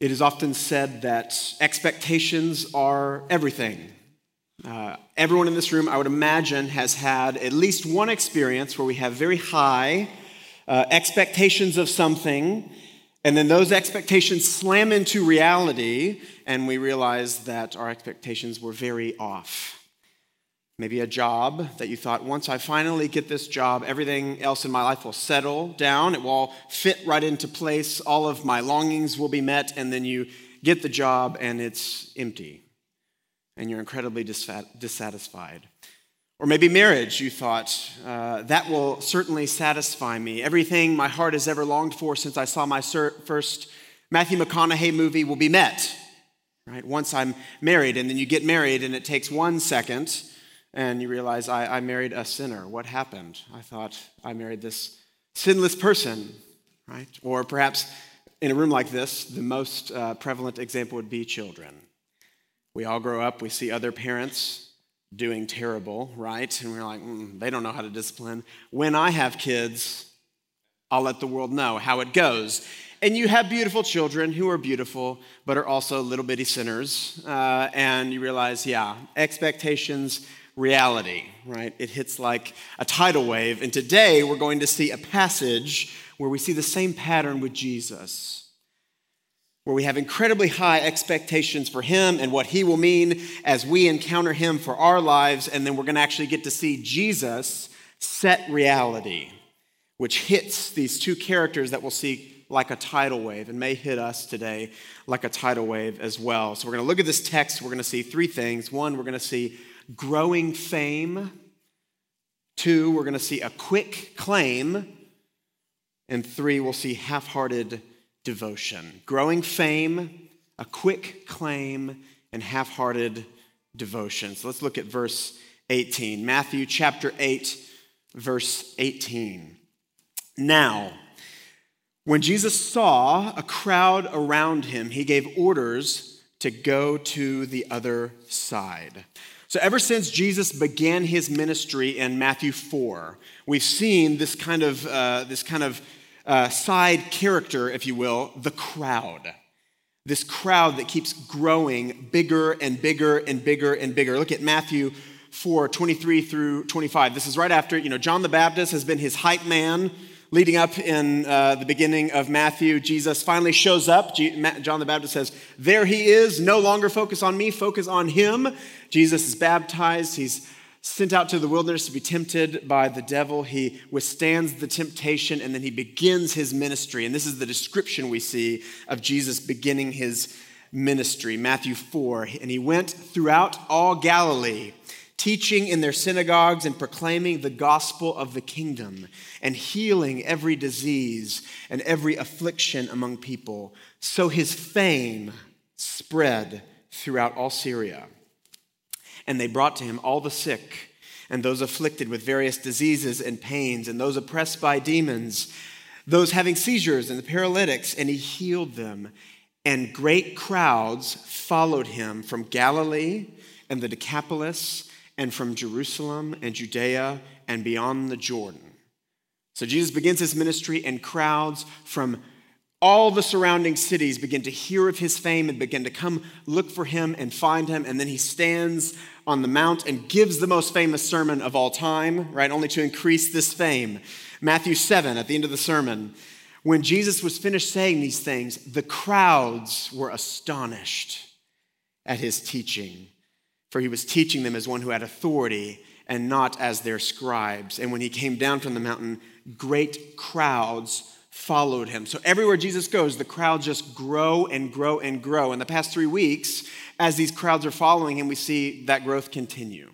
It is often said that expectations are everything. Uh, everyone in this room, I would imagine, has had at least one experience where we have very high uh, expectations of something, and then those expectations slam into reality, and we realize that our expectations were very off. Maybe a job that you thought, once I finally get this job, everything else in my life will settle down. It will all fit right into place. All of my longings will be met. And then you get the job and it's empty. And you're incredibly dissatisfied. Or maybe marriage, you thought, uh, that will certainly satisfy me. Everything my heart has ever longed for since I saw my first Matthew McConaughey movie will be met. Right? Once I'm married, and then you get married, and it takes one second and you realize I, I married a sinner. What happened? I thought I married this sinless person, right? Or perhaps in a room like this, the most uh, prevalent example would be children. We all grow up, we see other parents doing terrible, right? And we're like, mm, they don't know how to discipline. When I have kids, I'll let the world know how it goes. And you have beautiful children who are beautiful, but are also little bitty sinners. Uh, and you realize, yeah, expectations reality, right? It hits like a tidal wave. And today we're going to see a passage where we see the same pattern with Jesus, where we have incredibly high expectations for him and what he will mean as we encounter him for our lives. And then we're going to actually get to see Jesus set reality, which hits these two characters that we'll see like a tidal wave and may hit us today like a tidal wave as well. So we're going to look at this text. We're going to see three things. One, we're going to see growing fame. Two, we're going to see a quick claim. And three, we'll see half hearted devotion. Growing fame, a quick claim, and half hearted devotion. So let's look at verse 18. Matthew chapter 8, verse 18. Now, when Jesus saw a crowd around him, he gave orders to go to the other side. So, ever since Jesus began his ministry in Matthew 4, we've seen this kind of, uh, this kind of uh, side character, if you will, the crowd. This crowd that keeps growing bigger and bigger and bigger and bigger. Look at Matthew 4 23 through 25. This is right after, you know, John the Baptist has been his hype man leading up in uh, the beginning of Matthew, Jesus finally shows up. John the Baptist says, There he is. No longer focus on me, focus on him. Jesus is baptized. He's sent out to the wilderness to be tempted by the devil. He withstands the temptation and then he begins his ministry. And this is the description we see of Jesus beginning his ministry. Matthew 4. And he went throughout all Galilee teaching in their synagogues and proclaiming the gospel of the kingdom and healing every disease and every affliction among people. So his fame spread throughout all Syria. And they brought to him all the sick and those afflicted with various diseases and pains, and those oppressed by demons, those having seizures and the paralytics, and he healed them. And great crowds followed him from Galilee and the Decapolis and from Jerusalem and Judea and beyond the Jordan. So Jesus begins his ministry, and crowds from all the surrounding cities begin to hear of his fame and begin to come look for him and find him. And then he stands on the mount and gives the most famous sermon of all time, right? Only to increase this fame. Matthew 7, at the end of the sermon, when Jesus was finished saying these things, the crowds were astonished at his teaching for he was teaching them as one who had authority and not as their scribes. And when he came down from the mountain, great crowds followed him. So everywhere Jesus goes, the crowds just grow and grow and grow. In the past three weeks, as these crowds are following him, we see that growth continue.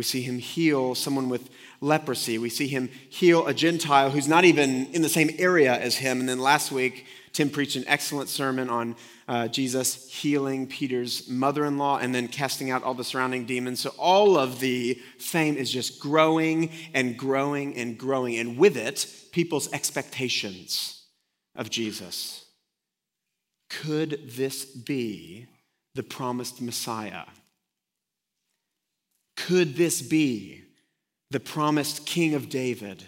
We see him heal someone with leprosy. We see him heal a Gentile who's not even in the same area as him. And then last week, Tim preached an excellent sermon on uh, Jesus healing Peter's mother in law and then casting out all the surrounding demons. So all of the fame is just growing and growing and growing. And with it, people's expectations of Jesus. Could this be the promised Messiah? Could this be the promised King of David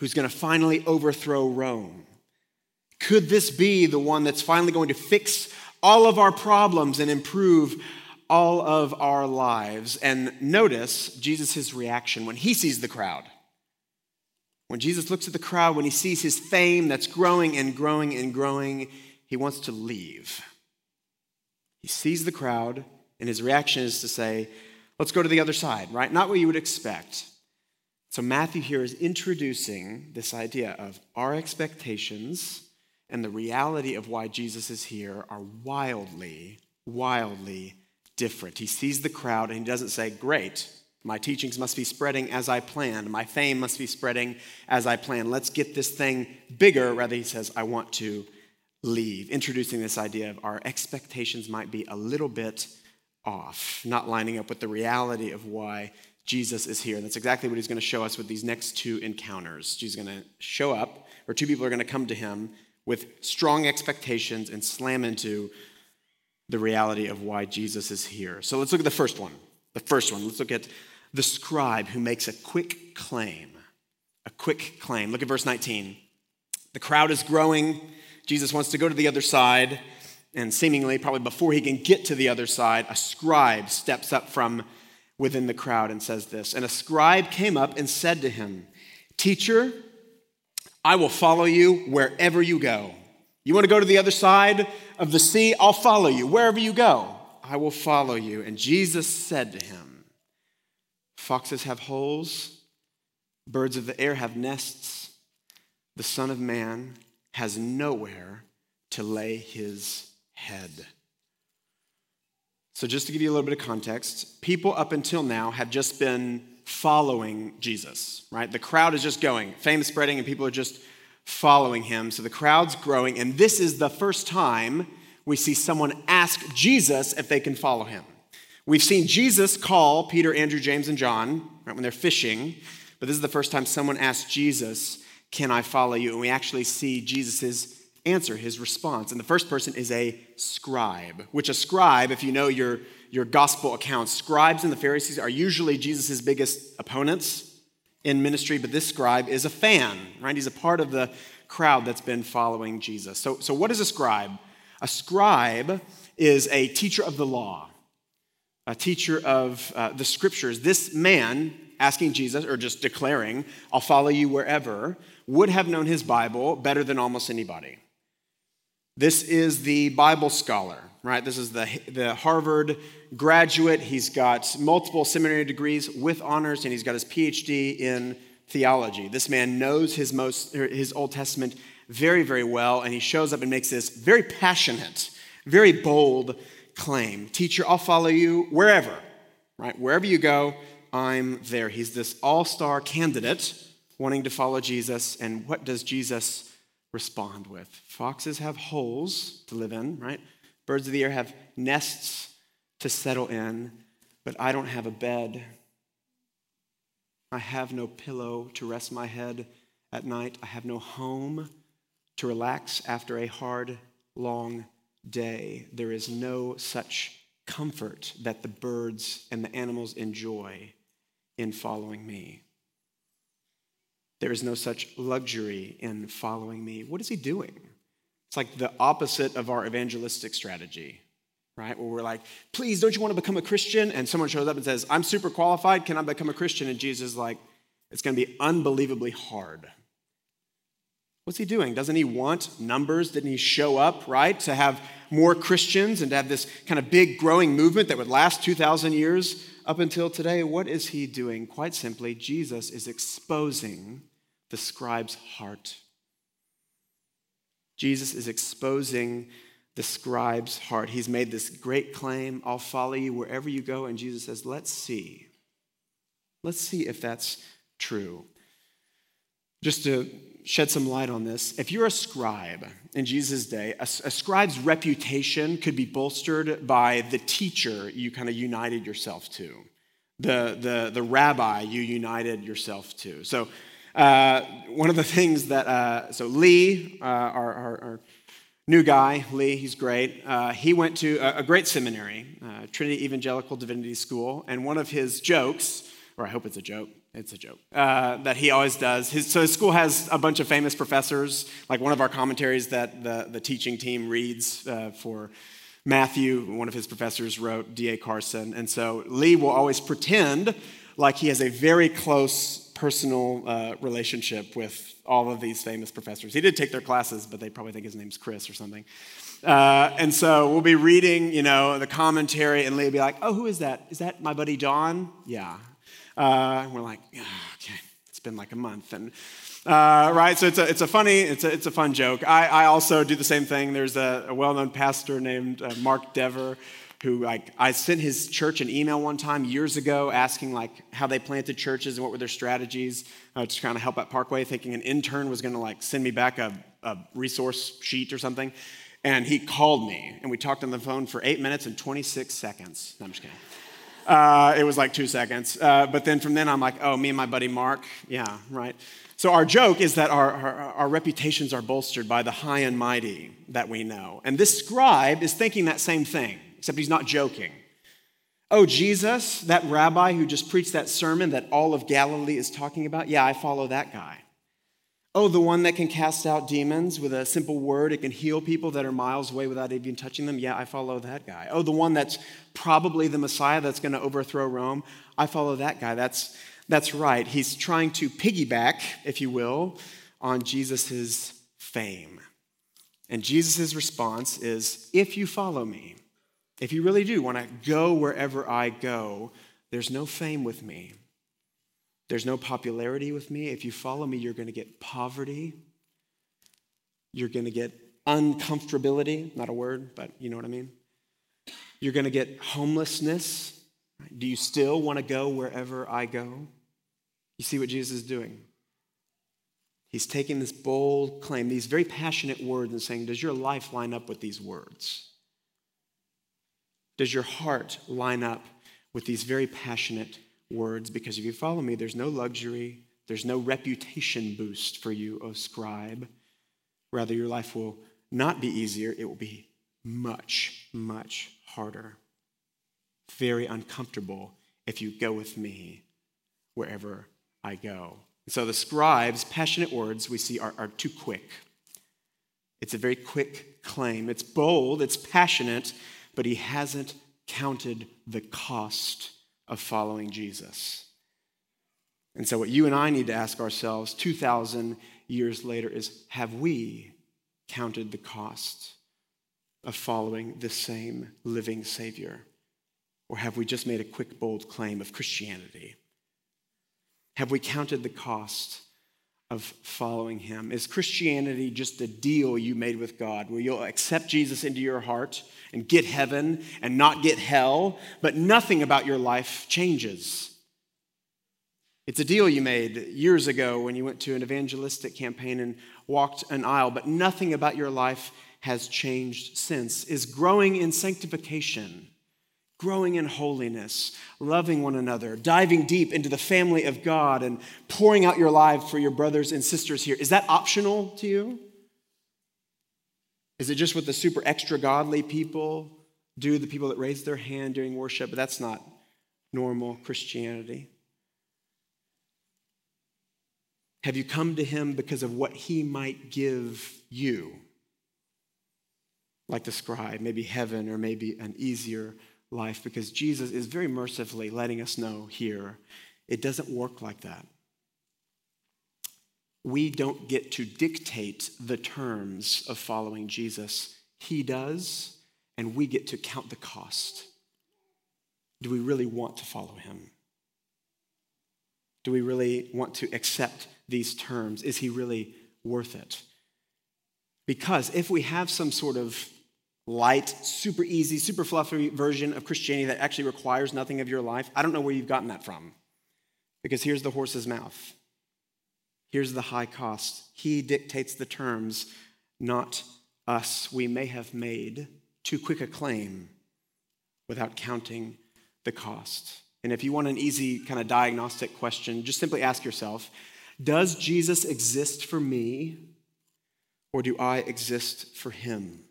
who's going to finally overthrow Rome? Could this be the one that's finally going to fix all of our problems and improve all of our lives? And notice Jesus' reaction when he sees the crowd. When Jesus looks at the crowd, when he sees his fame that's growing and growing and growing, he wants to leave. He sees the crowd, and his reaction is to say, Let's go to the other side, right? Not what you would expect. So, Matthew here is introducing this idea of our expectations and the reality of why Jesus is here are wildly, wildly different. He sees the crowd and he doesn't say, Great, my teachings must be spreading as I planned. My fame must be spreading as I planned. Let's get this thing bigger. Rather, he says, I want to leave, introducing this idea of our expectations might be a little bit off, not lining up with the reality of why Jesus is here. And that's exactly what he's going to show us with these next two encounters. Jesus going to show up, or two people are going to come to him with strong expectations and slam into the reality of why Jesus is here. So let's look at the first one. The first one, let's look at the scribe who makes a quick claim. A quick claim. Look at verse 19. The crowd is growing. Jesus wants to go to the other side. And seemingly, probably before he can get to the other side, a scribe steps up from within the crowd and says this. And a scribe came up and said to him, Teacher, I will follow you wherever you go. You want to go to the other side of the sea? I'll follow you. Wherever you go, I will follow you. And Jesus said to him, Foxes have holes, birds of the air have nests. The Son of Man has nowhere to lay his head. So, just to give you a little bit of context, people up until now have just been following Jesus, right? The crowd is just going, fame is spreading, and people are just following him. So the crowd's growing, and this is the first time we see someone ask Jesus if they can follow him. We've seen Jesus call Peter, Andrew, James, and John right, when they're fishing, but this is the first time someone asked Jesus, Can I follow you? And we actually see Jesus' answer, his response. And the first person is a scribe, which a scribe, if you know your, your gospel accounts, scribes and the Pharisees are usually Jesus' biggest opponents in ministry, but this scribe is a fan, right? He's a part of the crowd that's been following Jesus. So, so what is a scribe? A scribe is a teacher of the law, a teacher of uh, the scriptures. This man asking Jesus, or just declaring, I'll follow you wherever, would have known his Bible better than almost anybody. This is the Bible scholar, right? This is the, the Harvard graduate. He's got multiple seminary degrees with honors, and he's got his PhD in theology. This man knows his, most, er, his Old Testament very, very well, and he shows up and makes this very passionate, very bold claim Teacher, I'll follow you wherever, right? Wherever you go, I'm there. He's this all star candidate wanting to follow Jesus, and what does Jesus respond with. Foxes have holes to live in, right? Birds of the air have nests to settle in, but I don't have a bed. I have no pillow to rest my head at night. I have no home to relax after a hard, long day. There is no such comfort that the birds and the animals enjoy in following me. There is no such luxury in following me. What is he doing? It's like the opposite of our evangelistic strategy, right? Where we're like, please, don't you want to become a Christian? And someone shows up and says, I'm super qualified. Can I become a Christian? And Jesus is like, it's going to be unbelievably hard. What's he doing? Doesn't he want numbers? Didn't he show up, right, to have more Christians and to have this kind of big growing movement that would last 2,000 years up until today? What is he doing? Quite simply, Jesus is exposing the scribe's heart. Jesus is exposing the scribe's heart. He's made this great claim I'll follow you wherever you go. And Jesus says, Let's see. Let's see if that's true. Just to shed some light on this, if you're a scribe in Jesus' day, a, a scribe's reputation could be bolstered by the teacher you kind of united yourself to, the, the, the rabbi you united yourself to. So, uh, one of the things that, uh, so Lee, uh, our, our, our, new guy, Lee, he's great. Uh, he went to a, a great seminary, uh, Trinity Evangelical Divinity School, and one of his jokes or I hope it's a joke. It's a joke uh, that he always does. His, so his school has a bunch of famous professors, like one of our commentaries that the, the teaching team reads uh, for Matthew, one of his professors wrote, D.A. Carson. And so Lee will always pretend like he has a very close personal uh, relationship with all of these famous professors. He did take their classes, but they probably think his name's Chris or something. Uh, and so we'll be reading, you know, the commentary, and Lee will be like, "Oh, who is that? Is that my buddy John?" Yeah. Uh, and we're like, oh, "Okay, it's been like a month." And uh, right, so it's a, it's a funny, it's a, it's a fun joke. I, I also do the same thing. There's a, a well-known pastor named uh, Mark Dever who like I sent his church an email one time years ago asking like how they planted churches and what were their strategies uh, to kind of help at Parkway, thinking an intern was going to like send me back a, a resource sheet or something. And he called me and we talked on the phone for eight minutes and 26 seconds. No, I'm just kidding. Uh, it was like two seconds. Uh, but then from then I'm like, oh, me and my buddy Mark, yeah, right. So our joke is that our, our, our, reputations are bolstered by the high and mighty that we know. And this scribe is thinking that same thing except he's not joking. Oh, Jesus, that rabbi who just preached that sermon that all of Galilee is talking about? Yeah, I follow that guy. Oh, the one that can cast out demons with a simple word, it can heal people that are miles away without even touching them? Yeah, I follow that guy. Oh, the one that's probably the Messiah that's going to overthrow Rome? I follow that guy. That's, that's right. He's trying to piggyback, if you will, on Jesus' fame. And Jesus' response is if you follow me, if you really do want to go wherever I go, there's no fame with me. There's no popularity with me. If you follow me, you're going to get poverty. You're going to get uncomfortability, not a word, but you know what I mean. You're going to get homelessness. Do you still want to go wherever I go? You see what Jesus is doing? He's taking this bold claim, these very passionate words, and saying, Does your life line up with these words? Does your heart line up with these very passionate words? Because if you follow me, there's no luxury, there's no reputation boost for you, O scribe. Rather, your life will not be easier, it will be much, much harder. Very uncomfortable if you go with me wherever I go. so the scribe's passionate words we see are, are too quick. It's a very quick claim. It's bold, it's passionate, but he hasn't counted the cost of following Jesus. And so, what you and I need to ask ourselves 2,000 years later is have we counted the cost of following the same living Savior? Or have we just made a quick, bold claim of Christianity? Have we counted the cost of following him? Is Christianity just a deal you made with God where you'll accept Jesus into your heart and get heaven and not get hell, but nothing about your life changes? It's a deal you made years ago when you went to an evangelistic campaign and walked an aisle, but nothing about your life has changed since. Is growing in sanctification growing in holiness, loving one another, diving deep into the family of God, and pouring out your life for your brothers and sisters here. Is that optional to you? Is it just what the super extra godly people do, the people that raise their hand during worship? But that's not normal Christianity. Have you come to him because of what he might give you? Like the scribe, maybe heaven or maybe an easier life because Jesus is very mercifully letting us know here it doesn't work like that. We don't get to dictate the terms of following Jesus, He does, and we get to count the cost. Do we really want to follow Him? Do we really want to accept these terms? Is He really worth it? Because if we have some sort of light, super easy, super fluffy version of Christianity that actually requires nothing of your life, I don't know where you've gotten that from. Because here's the horse's mouth. Here's the high cost. He dictates the terms, not us. We may have made too quick a claim without counting the cost. And if you want an easy kind of diagnostic question, just simply ask yourself Does Jesus exist for me, or do I exist for him?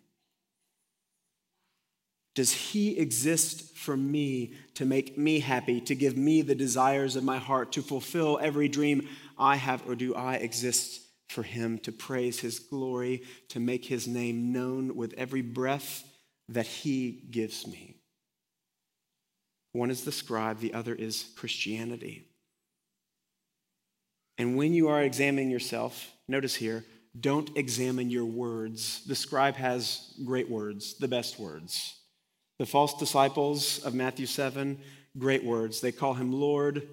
Does he exist for me to make me happy, to give me the desires of my heart, to fulfill every dream I have? Or do I exist for him to praise his glory, to make his name known with every breath that he gives me? One is the scribe, the other is Christianity. And when you are examining yourself, notice here, don't examine your words. The scribe has great words, the best words. The false disciples of Matthew 7, great words. They call him Lord.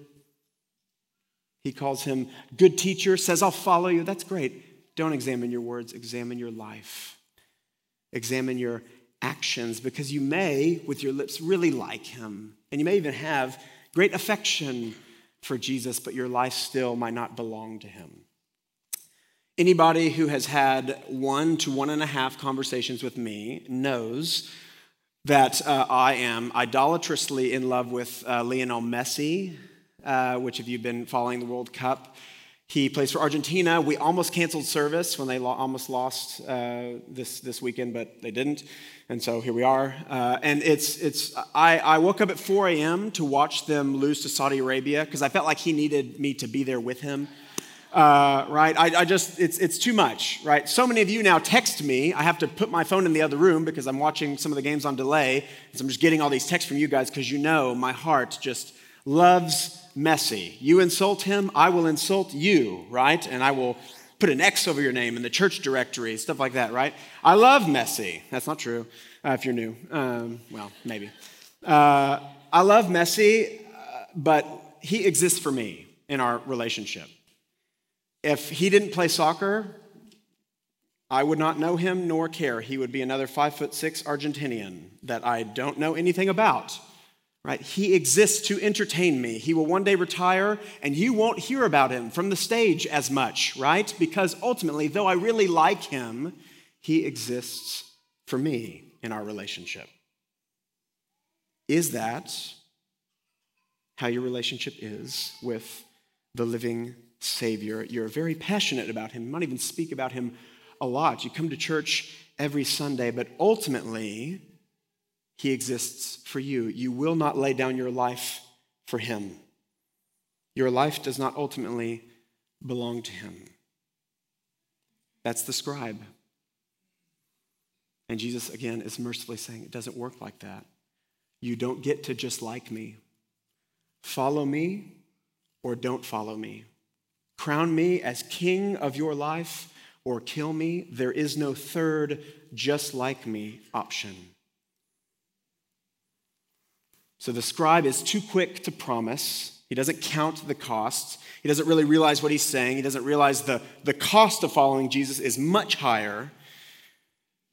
He calls him good teacher, says, I'll follow you. That's great. Don't examine your words, examine your life. Examine your actions because you may, with your lips, really like him. And you may even have great affection for Jesus, but your life still might not belong to him. Anybody who has had one to one and a half conversations with me knows that uh, I am idolatrously in love with uh, Lionel Messi, uh, which, if you've been following the World Cup, he plays for Argentina. We almost canceled service when they lo- almost lost uh, this, this weekend, but they didn't. And so here we are. Uh, and it's, it's, I, I woke up at 4 a.m. to watch them lose to Saudi Arabia because I felt like he needed me to be there with him. Uh, right? I, I, just, it's, it's too much, right? So many of you now text me. I have to put my phone in the other room because I'm watching some of the games on delay. So I'm just getting all these texts from you guys because you know my heart just loves Messi. You insult him, I will insult you, right? And I will put an X over your name in the church directory, stuff like that, right? I love Messi. That's not true uh, if you're new. Um, well, maybe. Uh, I love Messi, uh, but he exists for me in our relationship. If he didn't play soccer, I would not know him nor care. He would be another five foot six Argentinian that I don't know anything about. Right? He exists to entertain me. He will one day retire, and you won't hear about him from the stage as much, right? Because ultimately, though I really like him, he exists for me in our relationship. Is that how your relationship is with the living Savior. You're very passionate about him. You might even speak about him a lot. You come to church every Sunday, but ultimately, he exists for you. You will not lay down your life for him. Your life does not ultimately belong to him. That's the scribe. And Jesus, again, is mercifully saying, It doesn't work like that. You don't get to just like me. Follow me or don't follow me. Crown me as king of your life or kill me. There is no third, just like me option. So the scribe is too quick to promise. He doesn't count the costs. He doesn't really realize what he's saying. He doesn't realize the, the cost of following Jesus is much higher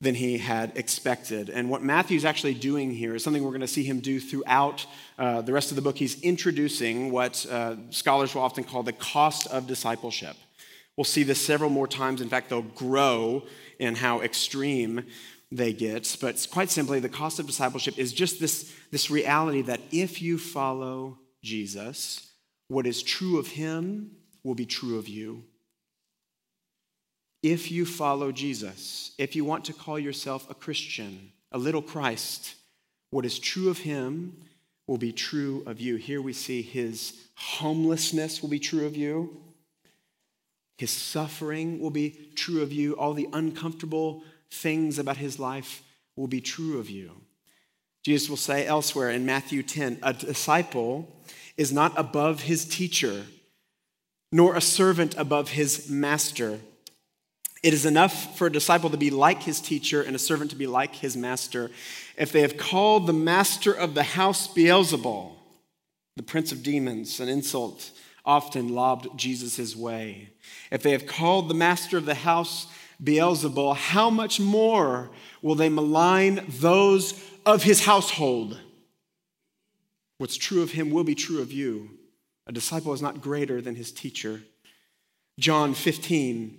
than he had expected. And what Matthew's actually doing here is something we're going to see him do throughout uh, the rest of the book. He's introducing what uh, scholars will often call the cost of discipleship. We'll see this several more times. In fact, they'll grow in how extreme they get. But quite simply, the cost of discipleship is just this, this reality that if you follow Jesus, what is true of him will be true of you if you follow Jesus, if you want to call yourself a Christian, a little Christ, what is true of him will be true of you. Here we see his homelessness will be true of you. His suffering will be true of you. All the uncomfortable things about his life will be true of you. Jesus will say elsewhere in Matthew 10 a disciple is not above his teacher, nor a servant above his master. It is enough for a disciple to be like his teacher and a servant to be like his master. If they have called the master of the house Beelzebul, the prince of demons, an insult often lobbed Jesus his way. If they have called the master of the house Beelzebul, how much more will they malign those of his household? What's true of him will be true of you. A disciple is not greater than his teacher. John 15,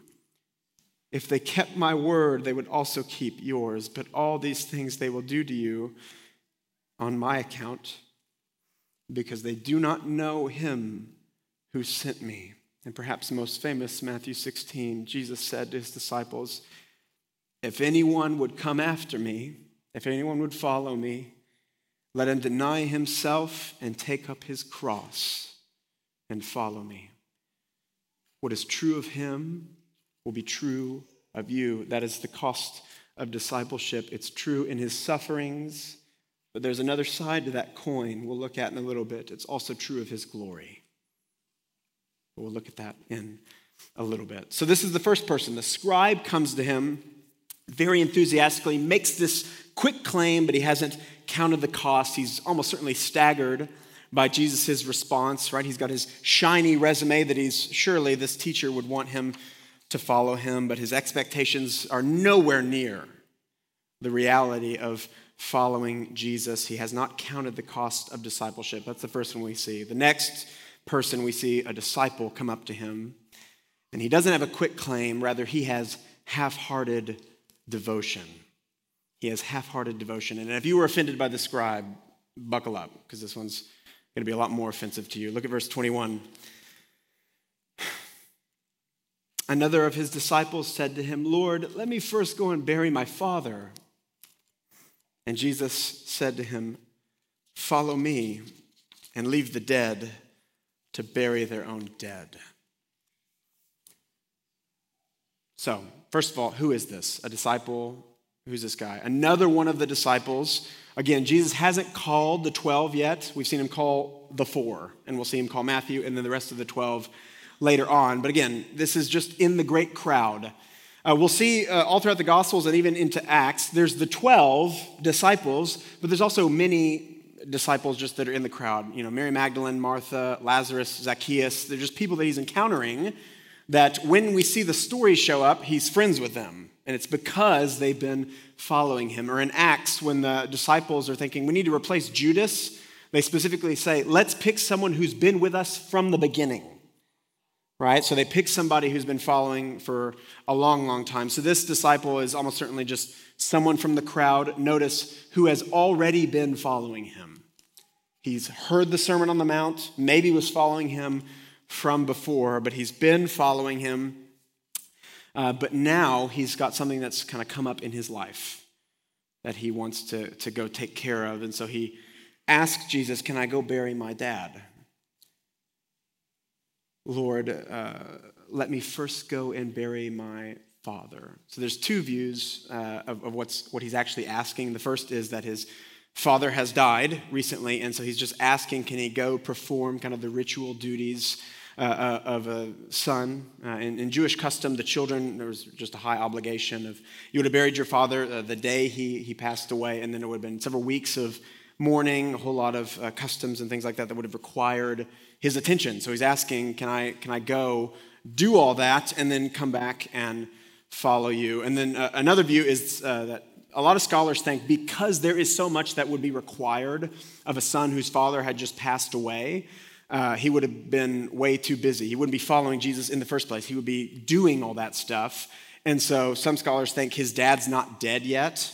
If they kept my word, they would also keep yours. But all these things they will do to you on my account, because they do not know him who sent me. And perhaps most famous, Matthew 16, Jesus said to his disciples, If anyone would come after me, if anyone would follow me, let him deny himself and take up his cross and follow me. What is true of him will be true of you. That is the cost of discipleship. It's true in his sufferings, but there's another side to that coin we'll look at in a little bit. It's also true of his glory. We'll look at that in a little bit. So, this is the first person. The scribe comes to him very enthusiastically, makes this quick claim, but he hasn't counted the cost. He's almost certainly staggered by Jesus' response, right? He's got his shiny resume that he's surely this teacher would want him to follow him, but his expectations are nowhere near the reality of following Jesus. He has not counted the cost of discipleship. That's the first one we see. The next person we see a disciple come up to him, and he doesn't have a quick claim, rather, he has half hearted devotion. He has half hearted devotion. And if you were offended by the scribe, buckle up, because this one's going to be a lot more offensive to you. Look at verse 21. Another of his disciples said to him, Lord, let me first go and bury my father. And Jesus said to him, Follow me and leave the dead to bury their own dead. So, first of all, who is this? A disciple? Who's this guy? Another one of the disciples. Again, Jesus hasn't called the 12 yet. We've seen him call the four, and we'll see him call Matthew and then the rest of the 12 later on. But again, this is just in the great crowd. Uh, we'll see uh, all throughout the Gospels and even into Acts, there's the 12 disciples, but there's also many disciples just that are in the crowd. You know, Mary Magdalene, Martha, Lazarus, Zacchaeus. They're just people that he's encountering that when we see the stories show up, he's friends with them. And it's because they've been following him. Or in Acts, when the disciples are thinking, we need to replace Judas, they specifically say, let's pick someone who's been with us from the beginning. Right? So they pick somebody who's been following for a long, long time. So this disciple is almost certainly just someone from the crowd. Notice who has already been following him. He's heard the Sermon on the Mount, maybe was following him from before, but he's been following him uh, but now he's got something that's kind of come up in his life that he wants to, to go take care of. And so he asks Jesus, Can I go bury my dad? Lord, uh, let me first go and bury my father. So there's two views uh, of, of what's, what he's actually asking. The first is that his father has died recently, and so he's just asking, can he go perform kind of the ritual duties uh, uh, of a son. Uh, in, in, Jewish custom, the children, there was just a high obligation of you would have buried your father uh, the day he, he passed away, and then it would have been several weeks of mourning, a whole lot of uh, customs and things like that that would have required his attention. So he's asking, Can I, can I go do all that and then come back and follow you? And then uh, another view is that a lot of scholars think because there is so much that would be required of a son whose father had just passed away, uh, he would have been way too busy. He wouldn't be following Jesus in the first place. He would be doing all that stuff. And so some scholars think his dad's not dead yet.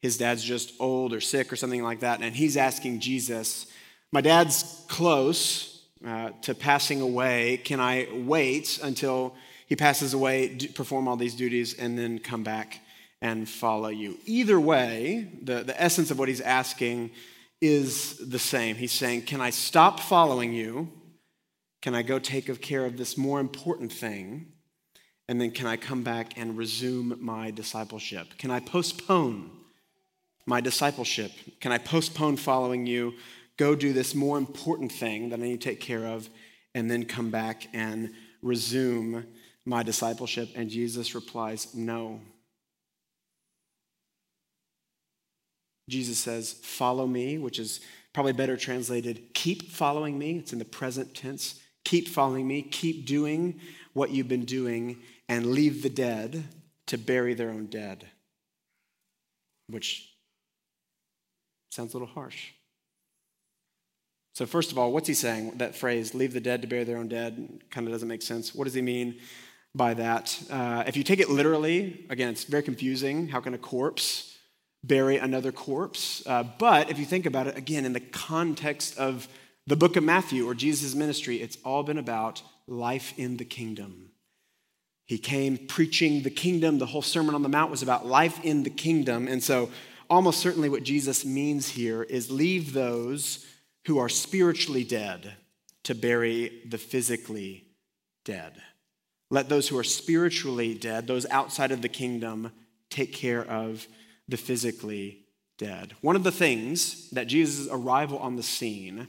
His dad's just old or sick or something like that. And he's asking Jesus, My dad's close uh, to passing away. Can I wait until he passes away, perform all these duties, and then come back and follow you? Either way, the, the essence of what he's asking is the same. He's saying, Can I stop following you? Can I go take care of this more important thing? And then can I come back and resume my discipleship? Can I postpone my discipleship? Can I postpone following you, go do this more important thing that I need to take care of, and then come back and resume my discipleship? And Jesus replies, No. Jesus says, Follow me, which is probably better translated, keep following me. It's in the present tense. Keep following me, keep doing what you've been doing, and leave the dead to bury their own dead. which sounds a little harsh. So, first of all, what's he saying? That phrase, leave the dead to bury their own dead, kind of doesn't make sense. What does he mean by that? Uh, if you take it literally, again, it's very confusing. How can a corpse bury another corpse? Uh, but if you think about it, again, in the context of the book of Matthew or Jesus' ministry, it's all been about life in the kingdom. He came preaching the kingdom. The whole Sermon on the Mount was about life in the kingdom. And so, almost certainly, what Jesus means here is leave those who are spiritually dead to bury the physically dead. Let those who are spiritually dead, those outside of the kingdom, take care of the physically dead. One of the things that Jesus' arrival on the scene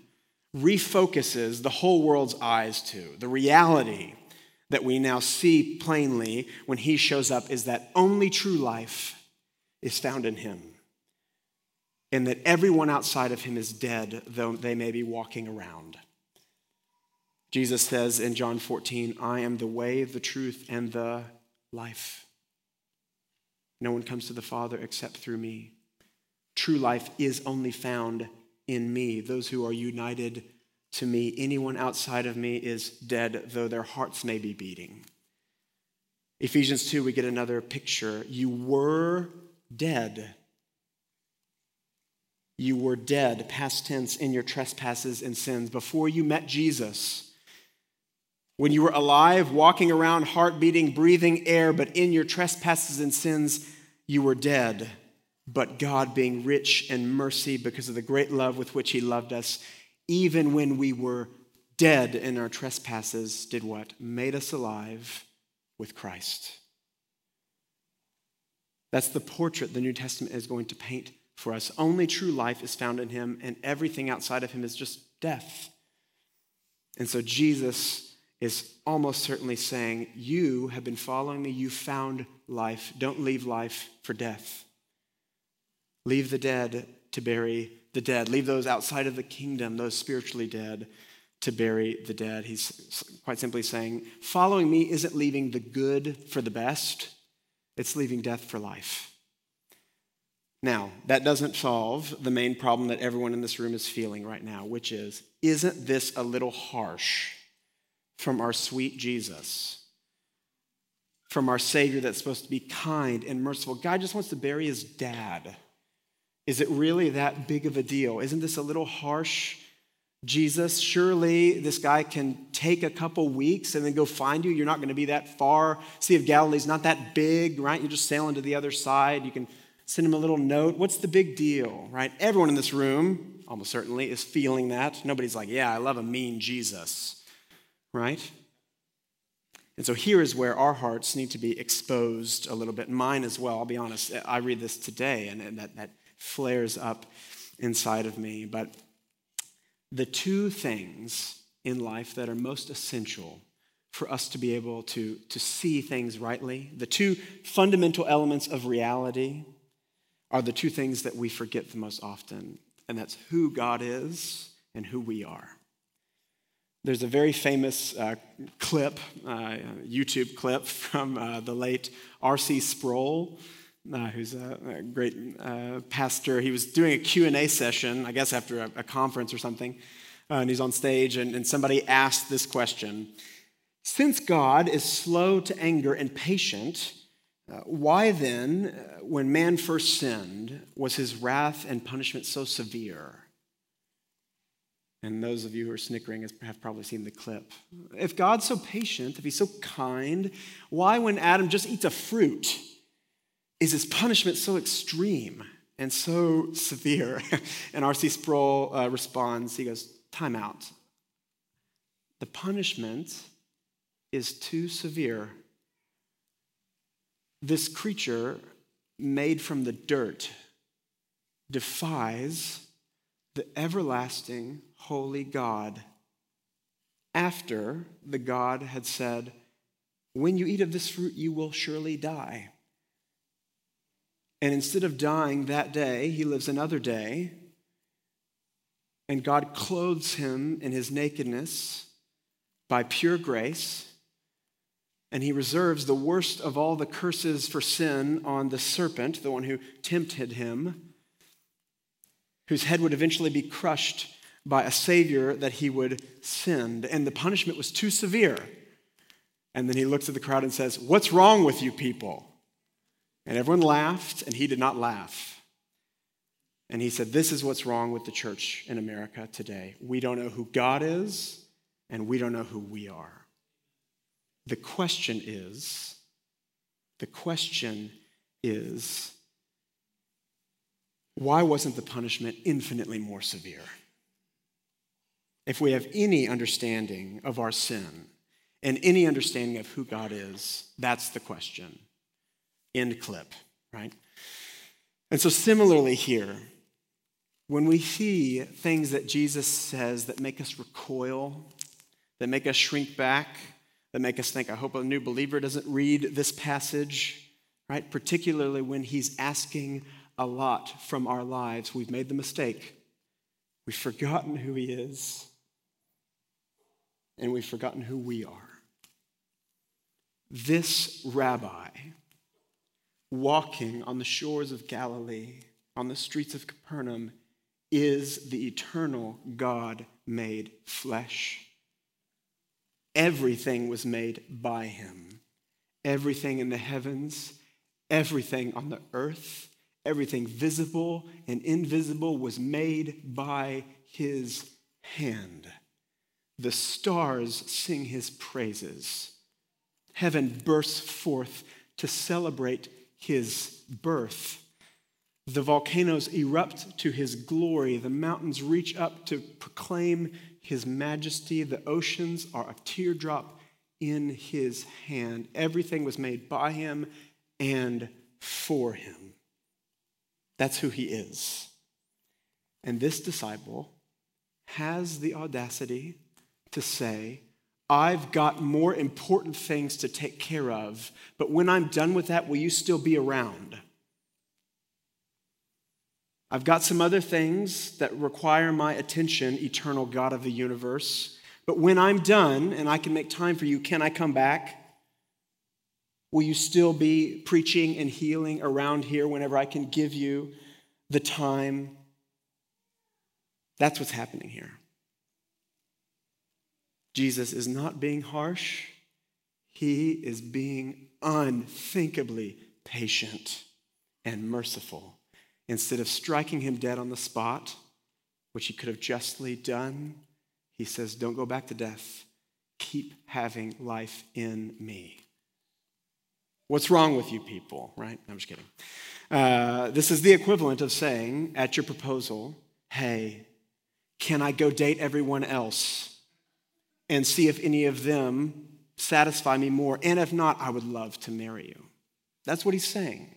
refocuses the whole world's eyes to, the reality that we now see plainly when he shows up, is that only true life is found in him and that everyone outside of him is dead, though they may be walking around. Jesus says in John 14, I am the way, the truth, and the life. No one comes to the Father except through me. True life is only found in me. Those who are united to me, anyone outside of me is dead, though their hearts may be beating. Ephesians 2, we get another picture. You were dead you were dead, past tense, in your trespasses and sins before you met Jesus. When you were alive, walking around, heart beating, breathing air, but in your trespasses and sins, you were dead. But God, being rich in mercy because of the great love with which He loved us, even when we were dead in our trespasses, did what? Made us alive with Christ. That's the portrait the New Testament is going to paint for us. Only true life is found in him, and everything outside of him is just death. And so Jesus is almost certainly saying, You have been following me, you found life. Don't leave life for death. Leave the dead to bury the dead. Leave those outside of the kingdom, those spiritually dead, to bury the dead. He's quite simply saying, Following me isn't leaving the good for the best, it's leaving death for life. Now, that doesn't solve the main problem that everyone in this room is feeling right now, which is isn't this a little harsh from our sweet Jesus? From our Savior that's supposed to be kind and merciful. God just wants to bury his dad. Is it really that big of a deal? Isn't this a little harsh? Jesus, surely this guy can take a couple weeks and then go find you. You're not going to be that far. Sea of Galilee's not that big, right? You're just sailing to the other side. You can send him a little note. What's the big deal, right? Everyone in this room, almost certainly, is feeling that. Nobody's like, yeah, I love a mean Jesus, right? And so here is where our hearts need to be exposed a little bit. Mine as well, I'll be honest. I read this today and that, that flares up inside of me. But the two things in life that are most essential for us to be able to, to see things rightly, the two fundamental elements of reality are the two things that we forget the most often, and that's who God is and who we are. There's a very famous uh, clip, uh, YouTube clip from uh, the late R.C. Sproul, uh, who's a, a great uh, pastor. He was doing a Q&A session, I guess after a, a conference or something, uh, and he's on stage, and, and somebody asked this question. Since God is slow to anger and patient, uh, why then, uh, when man first sinned, was his wrath and punishment so severe? And those of you who are snickering have probably seen the clip. If God's so patient, if he's so kind, why, when Adam just eats a fruit, is his punishment so extreme and so severe? and R.C. Sproul uh, responds, he goes, Time out. The punishment is too severe this creature made from the dirt defies the everlasting holy God after the God had said, When you eat of this fruit, you will surely die. And instead of dying that day, he lives another day, and God clothes him in his nakedness by pure grace and he reserves the worst of all the curses for sin on the serpent, the one who tempted him, whose head would eventually be crushed by a Savior that he would send. And the punishment was too severe. And then he looks at the crowd and says, What's wrong with you people? And everyone laughed, and he did not laugh. And he said, This is what's wrong with the church in America today. We don't know who God is, and we don't know who we are. The question is, the question is, why wasn't the punishment infinitely more severe? If we have any understanding of our sin and any understanding of who God is, that's the question. End clip, right? And so, similarly, here, when we see things that Jesus says that make us recoil, that make us shrink back, that make us think, I hope a new believer doesn't read this passage, right? Particularly when he's asking a lot from our lives. We've made the mistake. We've forgotten who he is, and we've forgotten who we are. This rabbi, walking on the shores of Galilee, on the streets of Capernaum, is the eternal God made flesh. Everything was made by him. Everything in the heavens, everything on the earth, everything visible and invisible was made by his hand. The stars sing his praises. Heaven bursts forth to celebrate his birth. The volcanoes erupt to his glory. The mountains reach up to proclaim his majesty. The oceans are a teardrop in his hand. Everything was made by him and for him. That's who he is. And this disciple has the audacity to say, I've got more important things to take care of, but when I'm done with that, will you still be around? I've got some other things that require my attention, eternal God of the universe. But when I'm done and I can make time for you, can I come back? Will you still be preaching and healing around here whenever I can give you the time? That's what's happening here. Jesus is not being harsh, he is being unthinkably patient and merciful. Instead of striking him dead on the spot, which he could have justly done, he says, Don't go back to death. Keep having life in me. What's wrong with you people, right? I'm just kidding. Uh, this is the equivalent of saying at your proposal, Hey, can I go date everyone else and see if any of them satisfy me more? And if not, I would love to marry you. That's what he's saying.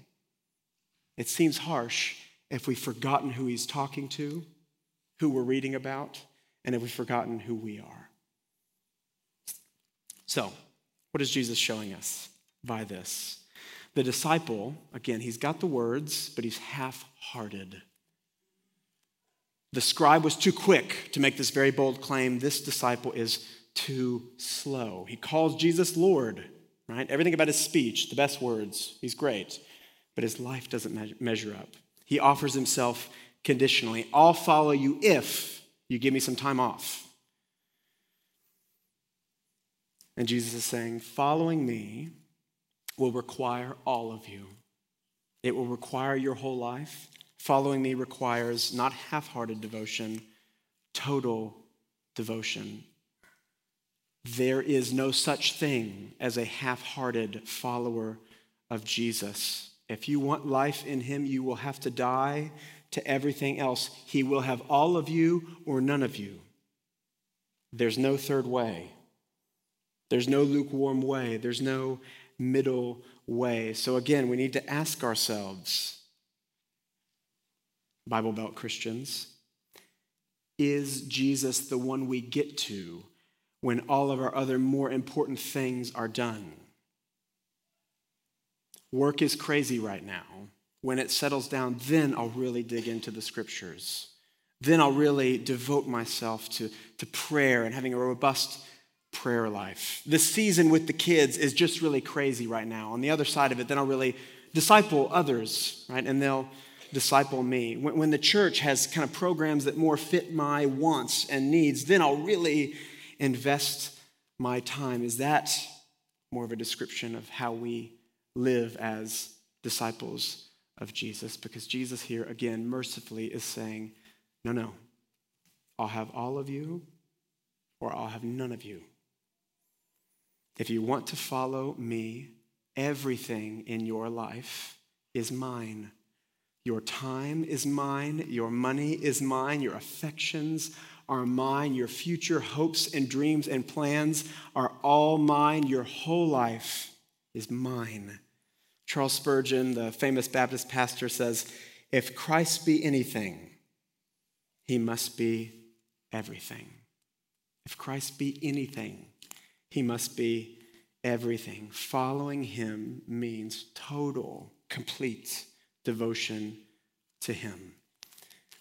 It seems harsh if we've forgotten who he's talking to, who we're reading about, and if we've forgotten who we are. So, what is Jesus showing us by this? The disciple, again, he's got the words, but he's half hearted. The scribe was too quick to make this very bold claim. This disciple is too slow. He calls Jesus Lord, right? Everything about his speech, the best words, he's great but his life doesn't measure up. He offers himself conditionally I'll follow you if you give me some time off. And Jesus is saying, following me will require all of you. It will require your whole life. Following me requires not half hearted devotion, total devotion. There is no such thing as a half hearted follower of Jesus. If you want life in Him, you will have to die to everything else. He will have all of you or none of you. There's no third way. There's no lukewarm way. There's no middle way. So, again, we need to ask ourselves, Bible Belt Christians, is Jesus the one we get to when all of our other more important things are done? Work is crazy right now. When it settles down, then I'll really dig into the scriptures. Then I'll really devote myself to, to prayer and having a robust prayer life. The season with the kids is just really crazy right now. On the other side of it, then I'll really disciple others, right? And they'll disciple me. When, when the church has kind of programs that more fit my wants and needs, then I'll really invest my time. Is that more of a description of how we live as disciples of Jesus? Because Jesus here, again, mercifully is saying, no, no, I'll have all of you or I'll have none of you. If you want to follow me, everything in your life is mine. Your time is mine. Your money is mine. Your affections are mine. Your future hopes and dreams and plans are all mine. Your whole life is mine. Charles Spurgeon, the famous Baptist pastor, says if Christ be anything, he must be everything. If Christ be anything, he must be everything. Following him means total, complete devotion to him,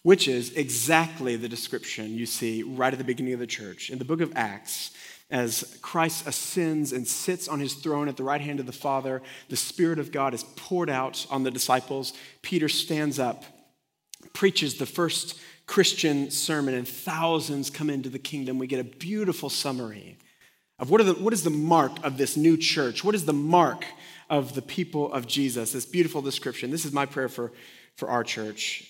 which is exactly the description you see right at the beginning of the church. In the book of Acts, as Christ ascends and sits on his throne at the right hand of the Father, the Spirit of God is poured out on the disciples. Peter stands up, preaches the first Christian sermon, and thousands come into the kingdom. We get a beautiful summary of what, the, what is the mark of this new church? What is the mark of the people of Jesus? This beautiful description. This is my prayer for, for our church.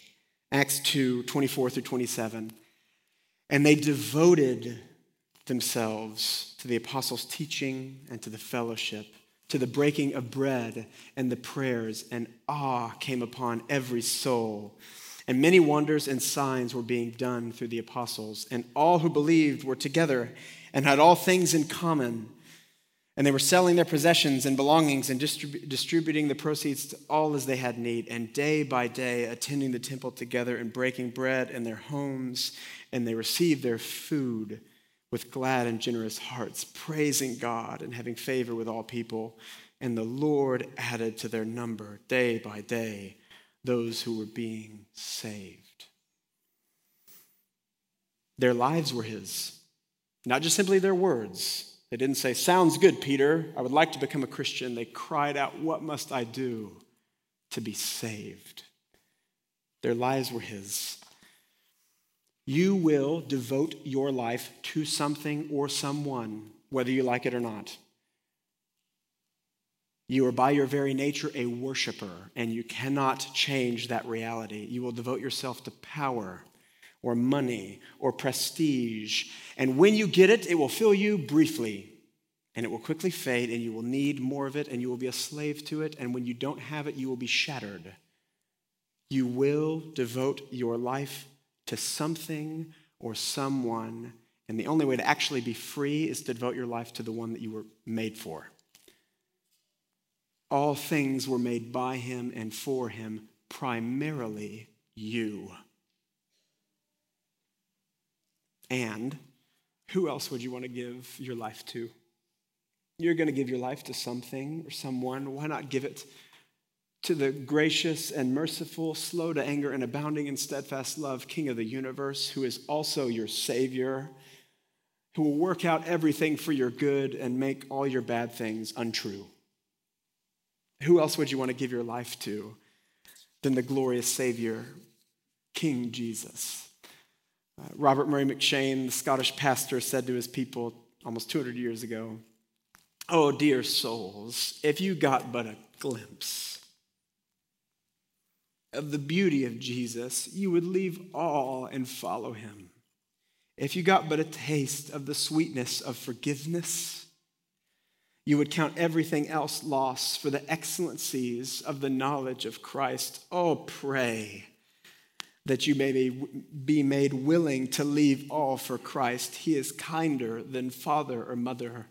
Acts 2 24 through 27. And they devoted themselves to the apostles' teaching and to the fellowship, to the breaking of bread and the prayers, and awe came upon every soul. And many wonders and signs were being done through the apostles, and all who believed were together and had all things in common. And they were selling their possessions and belongings and distrib- distributing the proceeds to all as they had need, and day by day attending the temple together and breaking bread in their homes. And they received their food with glad and generous hearts, praising God and having favor with all people. And the Lord added to their number day by day those who were being saved. Their lives were His. Not just simply their words. They didn't say, Sounds good, Peter. I would like to become a Christian. They cried out, What must I do to be saved? Their lives were His. You will devote your life to something or someone, whether you like it or not. You are by your very nature a worshiper, and you cannot change that reality. You will devote yourself to power or money or prestige. And when you get it, it will fill you briefly and it will quickly fade and you will need more of it and you will be a slave to it. And when you don't have it, you will be shattered. You will devote your life to something or someone. And the only way to actually be free is to devote your life to the one that you were made for. All things were made by him and for him, primarily you. And who else would you want to give your life to? You're going to give your life to something or someone. Why not give it to the gracious and merciful, slow to anger, and abounding in steadfast love, King of the universe, who is also your Savior, who will work out everything for your good and make all your bad things untrue? Who else would you want to give your life to than the glorious Savior, King Jesus? Uh, Robert Murray M'Cheyne, the Scottish pastor, said to his people almost 200 years ago, Oh, dear souls, if you got but a glimpse of the beauty of Jesus, you would leave all and follow him. If you got but a taste of the sweetness of forgiveness, you would count everything else lost for the excellencies of the knowledge of Christ. Oh, pray that you may be made willing to leave all for Christ. He is kinder than father or mother,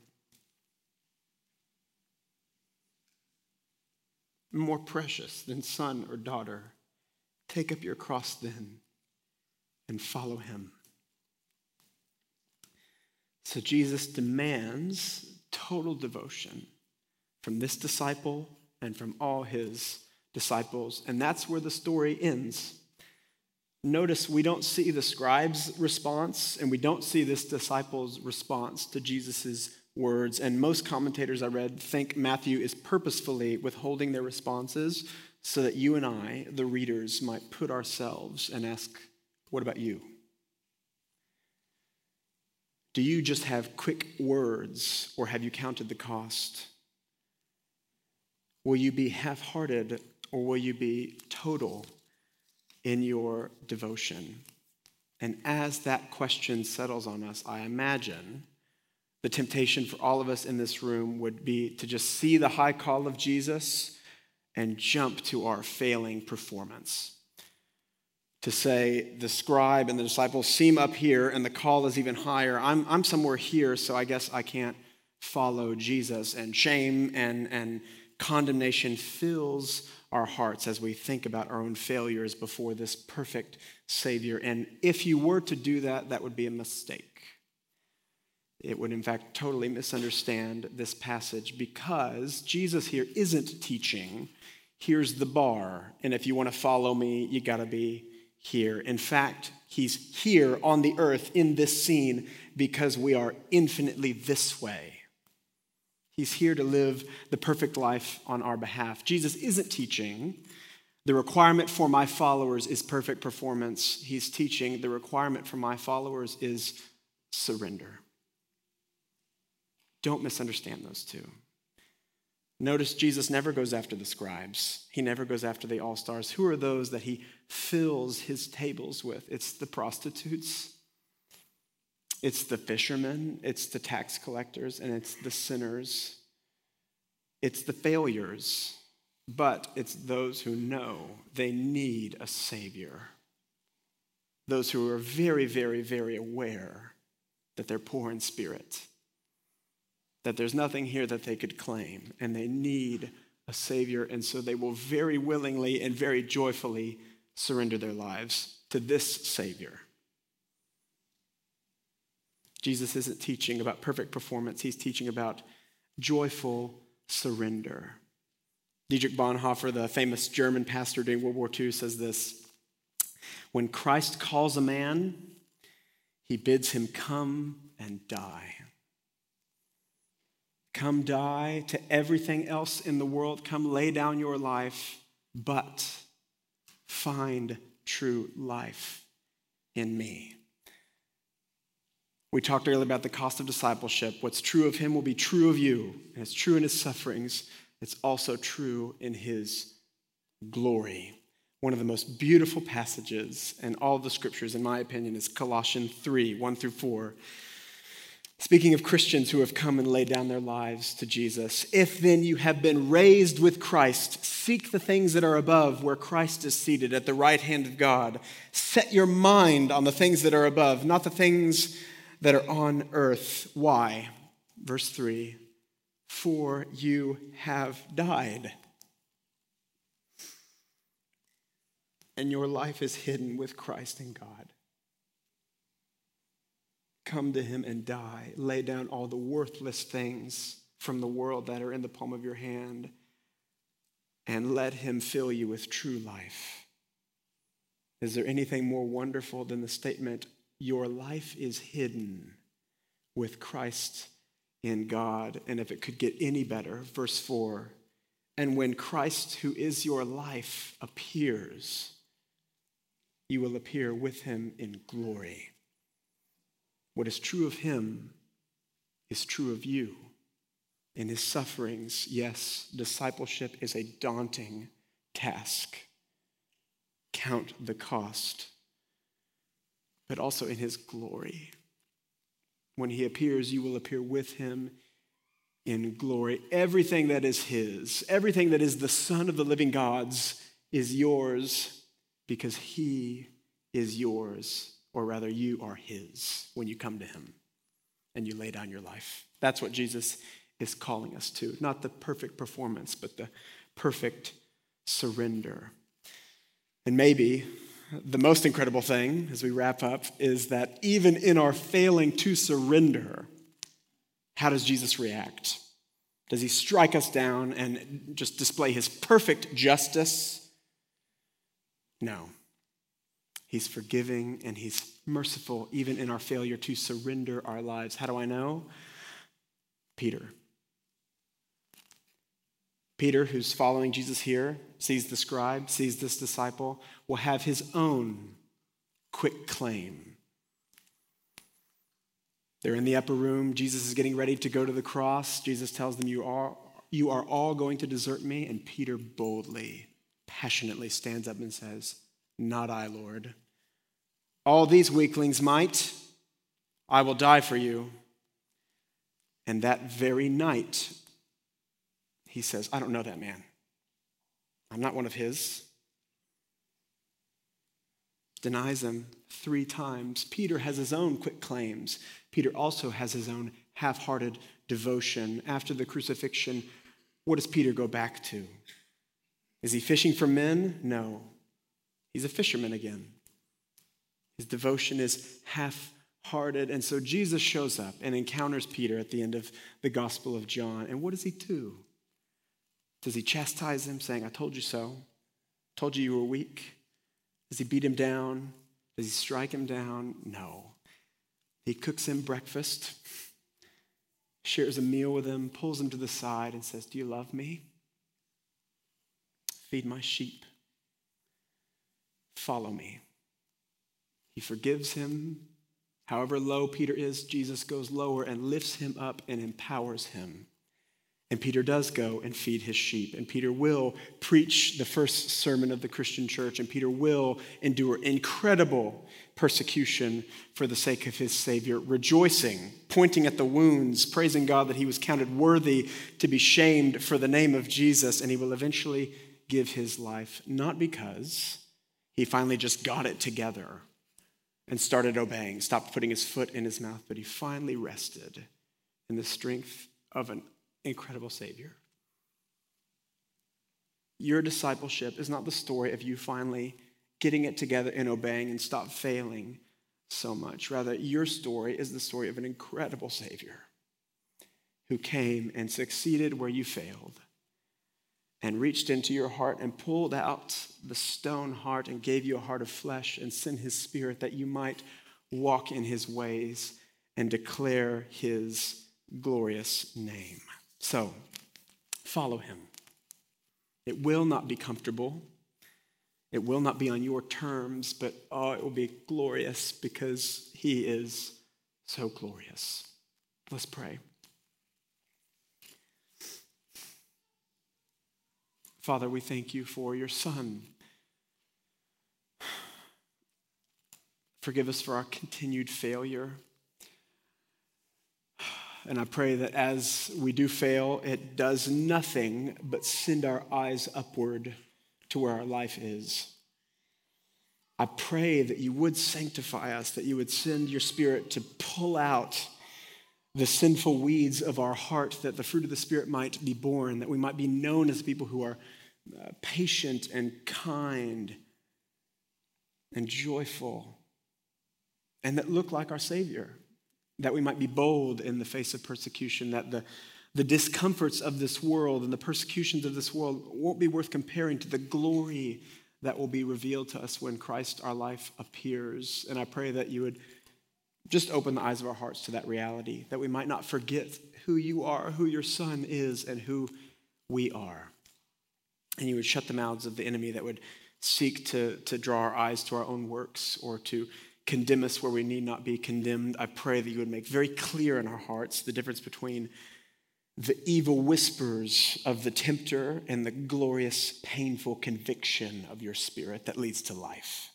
more precious than son or daughter. Take up your cross then and follow him. So Jesus demands total devotion from this disciple and from all his disciples. And that's where the story ends. Notice we don't see the scribe's response and we don't see this disciple's response to Jesus' words. And most commentators I read think Matthew is purposefully withholding their responses so that you and I, the readers, might put ourselves and ask, What about you? Do you just have quick words or have you counted the cost? Will you be half hearted or will you be total in your devotion? And as that question settles on us, I imagine the temptation for all of us in this room would be to just see the high call of Jesus and jump to our failing performance. To say the scribe and the disciples seem up here and the call is even higher. I'm, I'm somewhere here, so I guess I can't follow Jesus. And shame and, and condemnation fills our hearts as we think about our own failures before this perfect Savior. And if you were to do that, that would be a mistake. It would, in fact, totally misunderstand this passage because Jesus here isn't teaching, here's the bar, and if you want to follow me, you got to be here. In fact, he's here on the earth in this scene because we are infinitely this way. He's here to live the perfect life on our behalf. Jesus isn't teaching the requirement for my followers is perfect performance. He's teaching the requirement for my followers is surrender. Don't misunderstand those two. Notice Jesus never goes after the scribes. He never goes after the all stars. Who are those that he fills his tables with? It's the prostitutes, it's the fishermen, it's the tax collectors, and it's the sinners. It's the failures, but it's those who know they need a Savior. Those who are very, very, very aware that they're poor in spirit, that there's nothing here that they could claim, and they need a Savior, and so they will very willingly and very joyfully surrender their lives to this Savior. Jesus isn't teaching about perfect performance, he's teaching about joyful surrender. Dietrich Bonhoeffer, the famous German pastor during World War II, says this When Christ calls a man, he bids him come and die. Come die to everything else in the world. Come lay down your life, but find true life in me. We talked earlier about the cost of discipleship. What's true of him will be true of you. And it's true in his sufferings, it's also true in his glory. One of the most beautiful passages in all the scriptures, in my opinion, is Colossians 3 1 through 4. Speaking of Christians who have come and laid down their lives to Jesus, if then you have been raised with Christ, seek the things that are above where Christ is seated at the right hand of God. Set your mind on the things that are above, not the things that are on earth. Why? Verse 3 For you have died, and your life is hidden with Christ in God. Come to him and die. Lay down all the worthless things from the world that are in the palm of your hand, and let him fill you with true life. Is there anything more wonderful than the statement, your life is hidden with Christ in God. And if it could get any better, verse 4 and when Christ, who is your life, appears, you will appear with him in glory. What is true of him is true of you. In his sufferings, yes, discipleship is a daunting task. Count the cost but also in his glory. When he appears, you will appear with him in glory. Everything that is his, everything that is the Son of the living God's, is yours because he is yours, or rather, you are his when you come to him and you lay down your life. That's what Jesus is calling us to. Not the perfect performance, but the perfect surrender. And maybe the most incredible thing as we wrap up is that even in our failing to surrender, how does Jesus react? Does he strike us down and just display his perfect justice? No. He's forgiving and He's merciful, even in our failure to surrender our lives. How do I know? Peter. Peter, who's following Jesus here, sees the scribe, sees this disciple, will have his own quick claim. They're in the upper room. Jesus is getting ready to go to the cross. Jesus tells them, You are, you are all going to desert me. And Peter boldly, passionately stands up and says, Not I, Lord. All these weaklings might. I will die for you. And that very night, he says, I don't know that man. I'm not one of his. Denies him three times. Peter has his own quick claims. Peter also has his own half hearted devotion. After the crucifixion, what does Peter go back to? Is he fishing for men? No. He's a fisherman again. His devotion is half hearted. And so Jesus shows up and encounters Peter at the end of the Gospel of John. And what does he do? Does he chastise him, saying, I told you so? Told you you were weak? Does he beat him down? Does he strike him down? No. He cooks him breakfast, shares a meal with him, pulls him to the side, and says, Do you love me? Feed my sheep. Follow me. He forgives him. However low Peter is, Jesus goes lower and lifts him up and empowers him. And Peter does go and feed his sheep. And Peter will preach the first sermon of the Christian church. And Peter will endure incredible persecution for the sake of his Savior, rejoicing, pointing at the wounds, praising God that he was counted worthy to be shamed for the name of Jesus. And he will eventually give his life, not because he finally just got it together and started obeying, stopped putting his foot in his mouth, but he finally rested in the strength of an incredible Savior. Your discipleship is not the story of you finally getting it together and obeying and stop failing so much. Rather, your story is the story of an incredible Savior who came and succeeded where you failed and reached into your heart and pulled out the stone heart and gave you a heart of flesh and sent his spirit that you might walk in his ways and declare his glorious name. So, follow him. It will not be comfortable. It will not be on your terms, but oh, it will be glorious because he is so glorious. Let's pray. Father, we thank you for your Son. Forgive us for our continued failure. And I pray that as we do fail, it does nothing but send our eyes upward to where our life is. I pray that you would sanctify us, that you would send your spirit to pull out the sinful weeds of our heart, that the fruit of the spirit might be born, that we might be known as people who are uh, patient and kind and joyful, and that look like our Savior that we might be bold in the face of persecution, that the, the discomforts of this world and the persecutions of this world won't be worth comparing to the glory that will be revealed to us when Christ, our life, appears. And I pray that you would just open the eyes of our hearts to that reality, that we might not forget who you are, who your Son is, and who we are. And you would shut the mouths of the enemy that would seek to, to draw our eyes to our own works or to condemn us where we need not be condemned. I pray that you would make very clear in our hearts the difference between the evil whispers of the tempter and the glorious, painful conviction of your spirit that leads to life.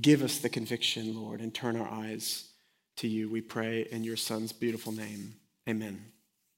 Give us the conviction, Lord, and turn our eyes to you. We pray in your Son's beautiful name. Amen.